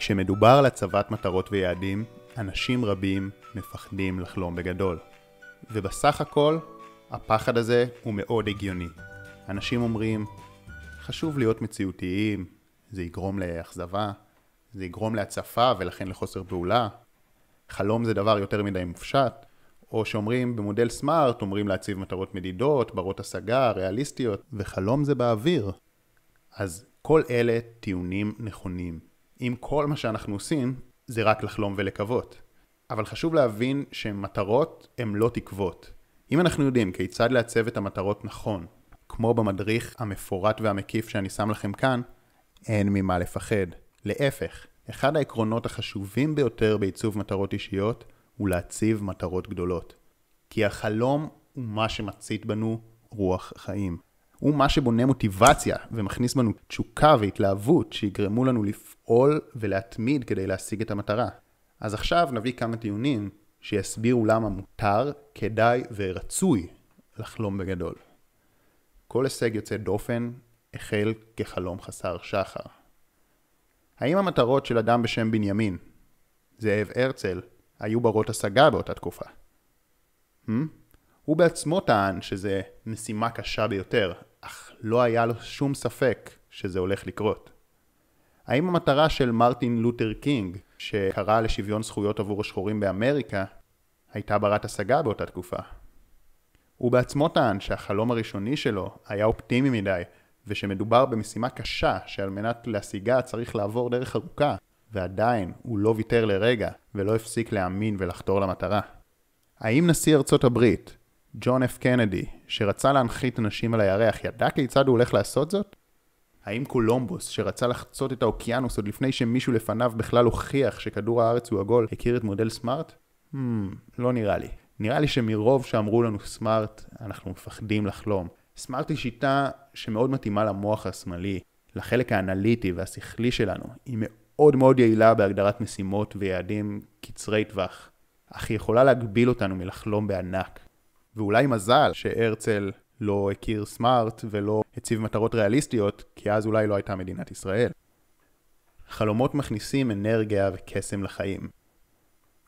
כשמדובר על הצבת מטרות ויעדים, אנשים רבים מפחדים לחלום בגדול. ובסך הכל, הפחד הזה הוא מאוד הגיוני. אנשים אומרים, חשוב להיות מציאותיים, זה יגרום לאכזבה, זה יגרום להצפה ולכן לחוסר פעולה. חלום זה דבר יותר מדי מופשט. או שאומרים במודל סמארט, אומרים להציב מטרות מדידות, ברות השגה, ריאליסטיות, וחלום זה באוויר. אז כל אלה טיעונים נכונים. אם כל מה שאנחנו עושים זה רק לחלום ולקוות. אבל חשוב להבין שמטרות הן לא תקוות. אם אנחנו יודעים כיצד לעצב את המטרות נכון, כמו במדריך המפורט והמקיף שאני שם לכם כאן, אין ממה לפחד. להפך, אחד העקרונות החשובים ביותר בעיצוב מטרות אישיות הוא להציב מטרות גדולות. כי החלום הוא מה שמצית בנו רוח חיים. הוא מה שבונה מוטיבציה ומכניס בנו תשוקה והתלהבות שיגרמו לנו לפעול ולהתמיד כדי להשיג את המטרה. אז עכשיו נביא כמה טיעונים שיסבירו למה מותר, כדאי ורצוי לחלום בגדול. כל הישג יוצא דופן החל כחלום חסר שחר. האם המטרות של אדם בשם בנימין, זאב הרצל, היו ברות השגה באותה תקופה? Hmm? הוא בעצמו טען שזה משימה קשה ביותר, לא היה לו שום ספק שזה הולך לקרות. האם המטרה של מרטין לותר קינג, שקרא לשוויון זכויות עבור השחורים באמריקה, הייתה ברת השגה באותה תקופה? הוא בעצמו טען שהחלום הראשוני שלו היה אופטימי מדי, ושמדובר במשימה קשה שעל מנת להשיגה צריך לעבור דרך ארוכה, ועדיין הוא לא ויתר לרגע ולא הפסיק להאמין ולחתור למטרה. האם נשיא ארצות הברית, ג'ון אף קנדי, שרצה להנחית אנשים על הירח, ידע כיצד הוא הולך לעשות זאת? האם קולומבוס, שרצה לחצות את האוקיינוס עוד לפני שמישהו לפניו בכלל הוכיח שכדור הארץ הוא עגול, הכיר את מודל סמארט? Hmm, לא נראה לי. נראה לי שמרוב שאמרו לנו סמארט, אנחנו מפחדים לחלום. סמארט היא שיטה שמאוד מתאימה למוח השמאלי, לחלק האנליטי והשכלי שלנו. היא מאוד מאוד יעילה בהגדרת משימות ויעדים קצרי טווח, אך היא יכולה להגביל אותנו מלחלום בענק. ואולי מזל שהרצל לא הכיר סמארט ולא הציב מטרות ריאליסטיות, כי אז אולי לא הייתה מדינת ישראל. חלומות מכניסים אנרגיה וקסם לחיים.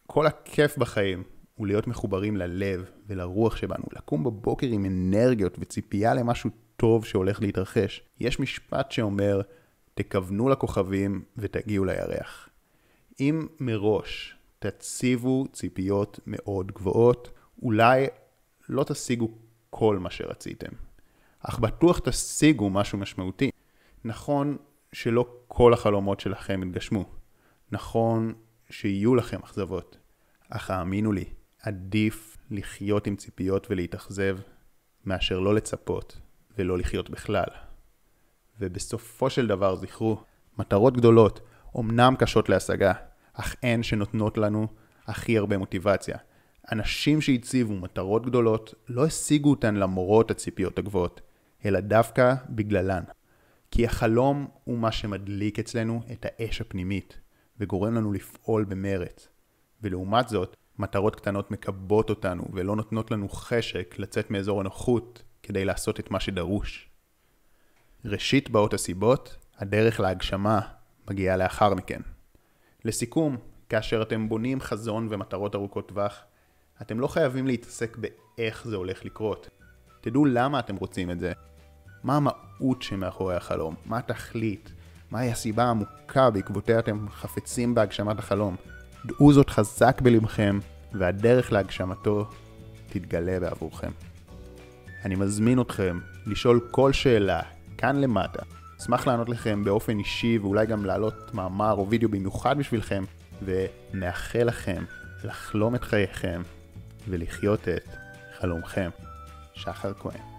כל הכיף בחיים הוא להיות מחוברים ללב ולרוח שבנו, לקום בבוקר עם אנרגיות וציפייה למשהו טוב שהולך להתרחש. יש משפט שאומר, תכוונו לכוכבים ותגיעו לירח. אם מראש תציבו ציפיות מאוד גבוהות, אולי לא תשיגו כל מה שרציתם, אך בטוח תשיגו משהו משמעותי. נכון שלא כל החלומות שלכם יתגשמו. נכון שיהיו לכם אכזבות. אך האמינו לי, עדיף לחיות עם ציפיות ולהתאכזב, מאשר לא לצפות ולא לחיות בכלל. ובסופו של דבר זכרו, מטרות גדולות אומנם קשות להשגה, אך הן שנותנות לנו הכי הרבה מוטיבציה. אנשים שהציבו מטרות גדולות לא השיגו אותן למרות הציפיות הגבוהות, אלא דווקא בגללן. כי החלום הוא מה שמדליק אצלנו את האש הפנימית, וגורם לנו לפעול במרץ. ולעומת זאת, מטרות קטנות מקבות אותנו ולא נותנות לנו חשק לצאת מאזור הנוחות כדי לעשות את מה שדרוש. ראשית באות הסיבות, הדרך להגשמה מגיעה לאחר מכן. לסיכום, כאשר אתם בונים חזון ומטרות ארוכות טווח, אתם לא חייבים להתעסק באיך זה הולך לקרות. תדעו למה אתם רוצים את זה. מה המהות שמאחורי החלום? מה התכלית? מהי הסיבה העמוקה בעקבותיה אתם חפצים בהגשמת החלום? דעו זאת חזק בלבכם, והדרך להגשמתו תתגלה בעבורכם. אני מזמין אתכם לשאול כל שאלה כאן למטה. אשמח לענות לכם באופן אישי ואולי גם להעלות מאמר או וידאו במיוחד בשבילכם, ונאחל לכם לחלום את חייכם ולחיות את חלומכם. שחר כהן